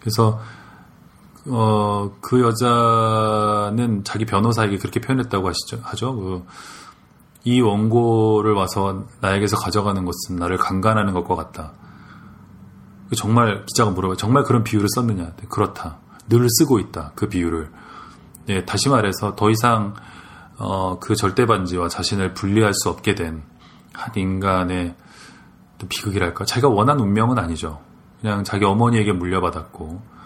그래서 어, 그 여자는 자기 변호사에게 그렇게 표현했다고 하시죠, 하죠. 그, 이 원고를 와서 나에게서 가져가는 것은 나를 강간하는 것과 같다. 그 정말 기자가 물어봐요. 정말 그런 비유를 썼느냐? 네, 그렇다. 늘 쓰고 있다. 그 비유를. 네, 다시 말해서 더 이상 어, 그 절대 반지와 자신을 분리할 수 없게 된 한 인간의 비극이랄까. 자기가 원한 운명은 아니죠. 그냥 자기 어머니에게 물려받았고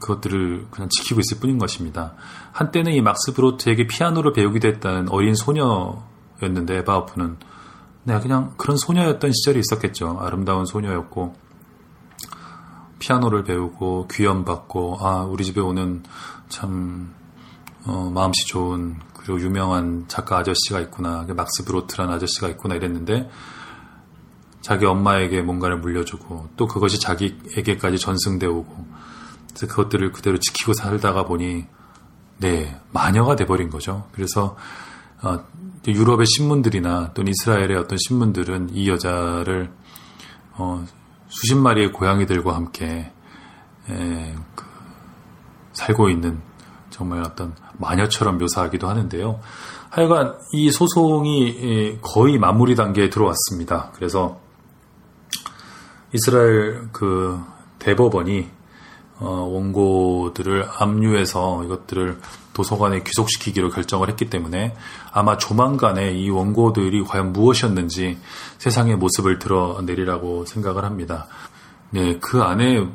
그것들을 그냥 지키고 있을 뿐인 것입니다. 한때는 이 막스 브로트에게 피아노를 배우기도 했다는 어린 소녀였는데 에바우프는 내가 그냥 그런 소녀였던 시절이 있었겠죠. 아름다운 소녀였고 피아노를 배우고 귀염받고 아 우리 집에 오는 참 어, 마음씨 좋은 그리고 유명한 작가 아저씨가 있구나 막스 브로트라는 아저씨가 있구나 이랬는데 자기 엄마에게 뭔가를 물려주고 또 그것이 자기에게까지 전승되오고 그래서 그것들을 그대로 지키고 살다가 보니 네 마녀가 돼버린 거죠. 그래서 어, 유럽의 신문들이나 또는 이스라엘의 어떤 신문들은 이 여자를 어, 수십 마리의 고양이들과 함께 에, 그, 살고 있는 정말 어떤 마녀처럼 묘사하기도 하는데요. 하여간 이 소송이 거의 마무리 단계에 들어왔습니다. 그래서 이스라엘 그 대법원이 어, 원고들을 압류해서 이것들을 도서관에 귀속시키기로 결정을 했기 때문에 아마 조만간에 이 원고들이 과연 무엇이었는지 세상의 모습을 드러내리라고 생각을 합니다. 네, 그 안에 뭐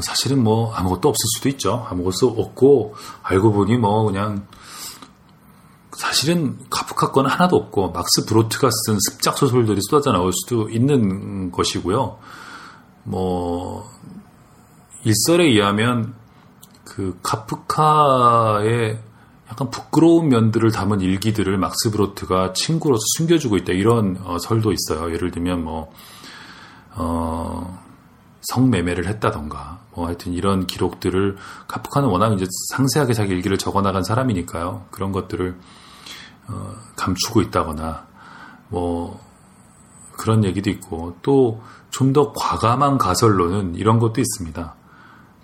사실은 뭐 아무것도 없을 수도 있죠. 아무것도 없고 알고 보니 뭐 그냥 사실은 카프카 건 하나도 없고 막스 브로트가 쓴 습작 소설들이 쏟아져 나올 수도 있는 것이고요. 뭐 일설에 의하면 그 카프카의 약간 부끄러운 면들을 담은 일기들을 막스 브로트가 친구로서 숨겨주고 있다 이런 어, 설도 있어요. 예를 들면 뭐 어, 성매매를 했다던가 뭐 하여튼 이런 기록들을 카프카는 워낙 이제 상세하게 자기 일기를 적어나간 사람이니까요. 그런 것들을 어, 감추고 있다거나 뭐 그런 얘기도 있고 또 좀 더 과감한 가설로는 이런 것도 있습니다.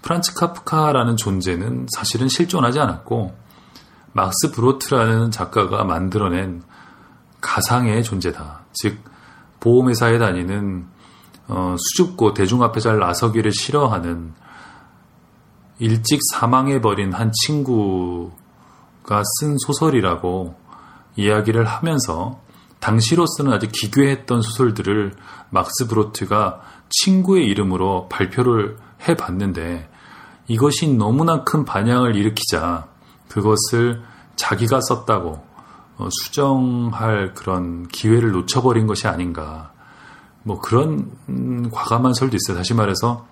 프란츠 카프카라는 존재는 사실은 실존하지 않았고 막스 브로트라는 작가가 만들어낸 가상의 존재다. 즉 보험회사에 다니는 어, 수줍고 대중 앞에 잘 나서기를 싫어하는 일찍 사망해버린 한 친구가 쓴 소설이라고 이야기를 하면서 당시로서는 아주 기괴했던 소설들을 막스 브로트가 친구의 이름으로 발표를 해 봤는데 이것이 너무나 큰 반향을 일으키자 그것을 자기가 썼다고 어, 수정할 그런 기회를 놓쳐버린 것이 아닌가. 뭐 그런 음, 과감한 설도 있어요. 다시 말해서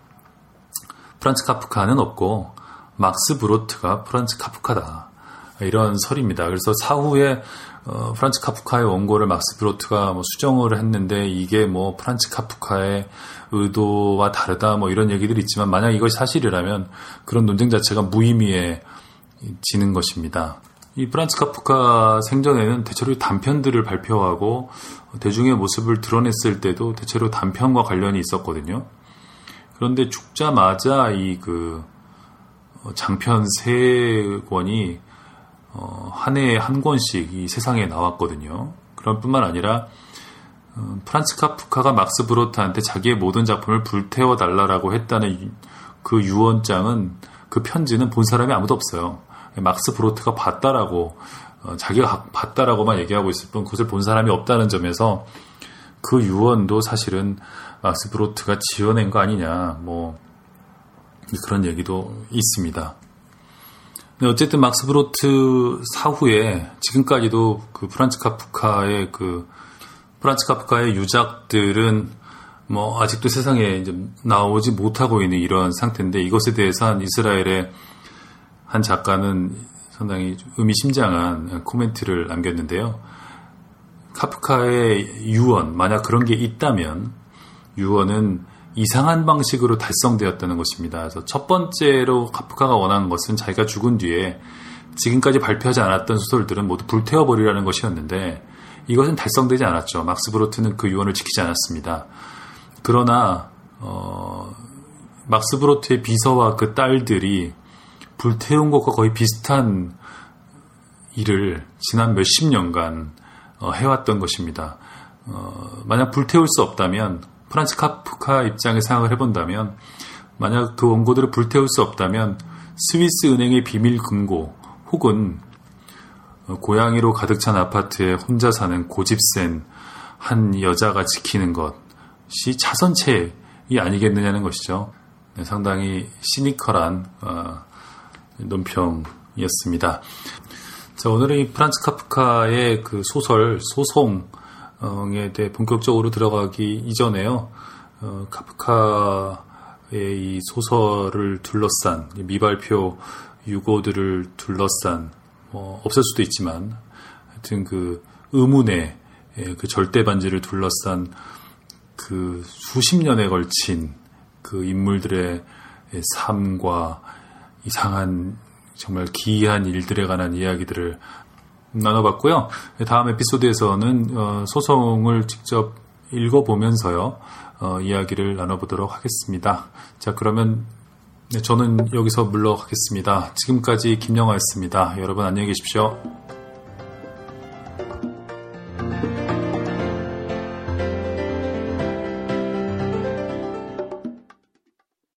프란츠 카프카는 없고 막스 브로트가 프란츠 카프카다. 이런 설입니다. 그래서 사후에 어, 프란츠 카프카의 원고를 막스 브로트가 뭐 수정을 했는데 이게 뭐 프란츠 카프카의 의도와 다르다 뭐 이런 얘기들이 있지만 만약 이것이 사실이라면 그런 논쟁 자체가 무의미해지는 것입니다. 이 프란츠 카프카 생전에는 대체로 단편들을 발표하고 대중의 모습을 드러냈을 때도 대체로 단편과 관련이 있었거든요. 그런데 죽자마자 이 그 장편 세 권이 어, 한 해에 한 권씩 이 세상에 나왔거든요. 그런 뿐만 아니라 어, 프란츠 카프카가 막스 브로트한테 자기의 모든 작품을 불태워 달라라고 했다는 그 유언장은 그 편지는 본 사람이 아무도 없어요. 막스 브로트가 봤다라고 어, 자기가 봤다라고만 얘기하고 있을 뿐 그것을 본 사람이 없다는 점에서 그 유언도 사실은 막스 브로트가 지어낸 거 아니냐 뭐 그런 얘기도 있습니다. 어쨌든 막스 브로트 사후에 지금까지도 그 프란츠 카프카의 그 프란츠 카프카의 유작들은 뭐 아직도 세상에 이제 나오지 못하고 있는 이런 상태인데 이것에 대해서 한 이스라엘의 한 작가는 상당히 의미심장한 코멘트를 남겼는데요. 카프카의 유언 만약 그런 게 있다면 유언은 이상한 방식으로 달성되었다는 것입니다. 그래서 첫 번째로 카프카가 원하는 것은 자기가 죽은 뒤에 지금까지 발표하지 않았던 소설들은 모두 불태워버리라는 것이었는데 이것은 달성되지 않았죠. 막스 브로트는 그 유언을 지키지 않았습니다. 그러나 어, 막스 브로트의 비서와 그 딸들이 불태운 것과 거의 비슷한 일을 지난 몇십 년간 어, 해왔던 것입니다. 어, 만약 불태울 수 없다면 프란츠 카프카 입장에 생각을 해본다면 만약 그 원고들을 불태울 수 없다면 스위스 은행의 비밀 금고 혹은 고양이로 가득 찬 아파트에 혼자 사는 고집센 한 여자가 지키는 것이 차선책이 아니겠느냐는 것이죠. 네, 상당히 시니컬한 어, 논평이었습니다. 자, 오늘은 이 프란츠 카프카의 그 소설 소송 에 대해 본격적으로 들어가기 이전에요. 어, 카프카의 이 소설을 둘러싼 미발표 유고들을 둘러싼 뭐 없을 수도 있지만 하여튼 그 의문의 예, 그 절대 반지를 둘러싼 그 수십 년에 걸친 그 인물들의 삶과 이상한 정말 기이한 일들에 관한 이야기들을 나눠봤고요. 다음 에피소드에서는 어, 소송을 직접 읽어보면서요, 어, 이야기를 나눠보도록 하겠습니다. 자, 그러면 저는 여기서 물러가겠습니다. 지금까지 김영화였습니다. 여러분 안녕히 계십시오.